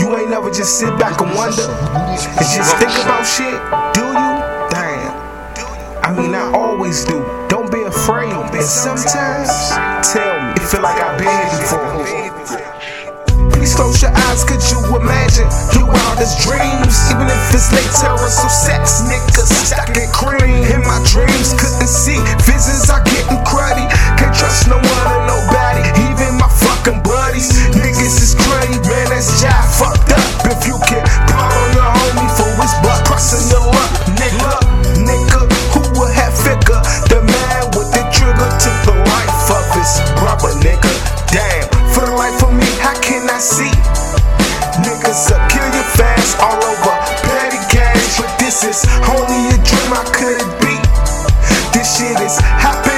You ain't never just sit back and wonder and just think about shit, do you? Damn. I mean, I always do. Don't be afraid. And sometimes, tell me, it feel like I've been here before. Please close your eyes, could you imagine your wildest dreams? Even if it's late terror, so Niggas will kill you fast all over petty cash, but this is only a dream. How could be? This shit is happening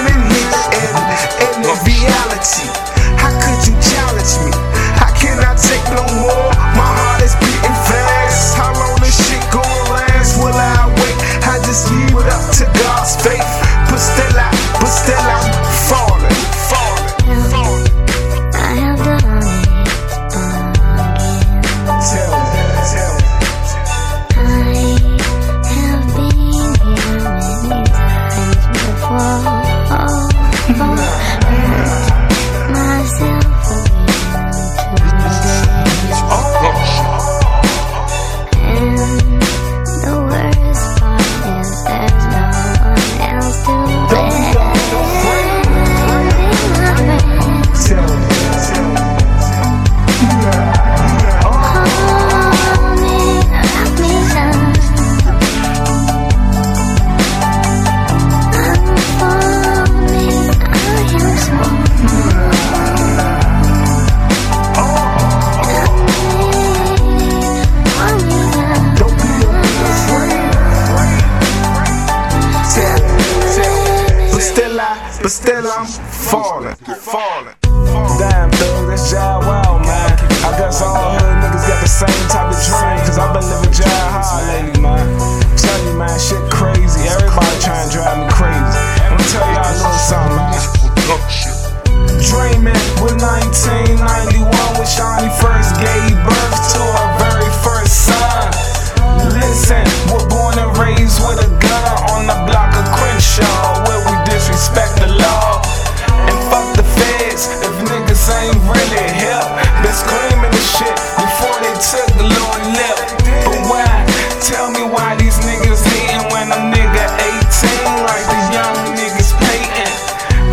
still I'm falling, falling. Damn, thug, that's Jai Wow, man. I guess all hood niggas got the same type of dream, cause I've been living Jai high lately, man. Tell you, man, shit crazy. Everybody trying to drive me crazy. Let me tell y'all a little something, man. Dreaming with 1991 when Shawnee first gave birth to her very first son. Listen, we're born and raised with a lip. But why? Tell me why these niggas hating when a nigga 18 like the young niggas painting.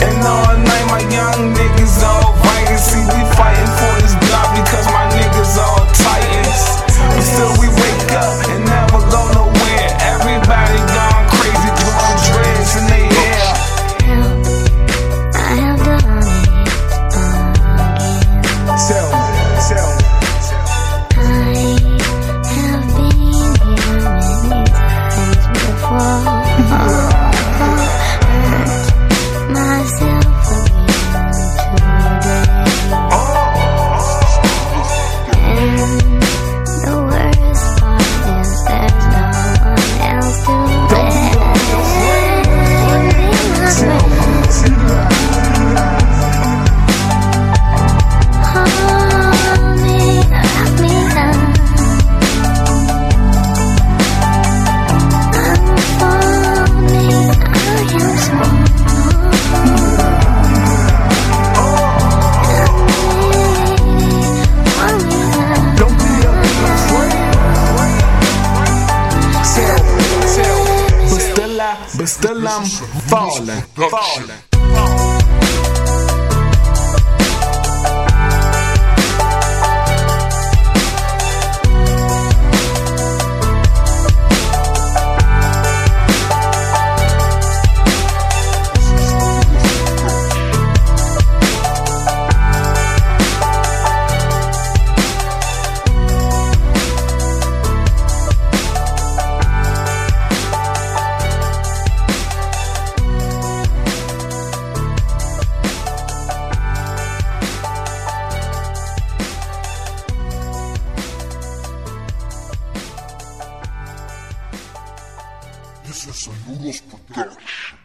And all night my young niggas all fighting. See, we Tell me, tell esos saludos por todos.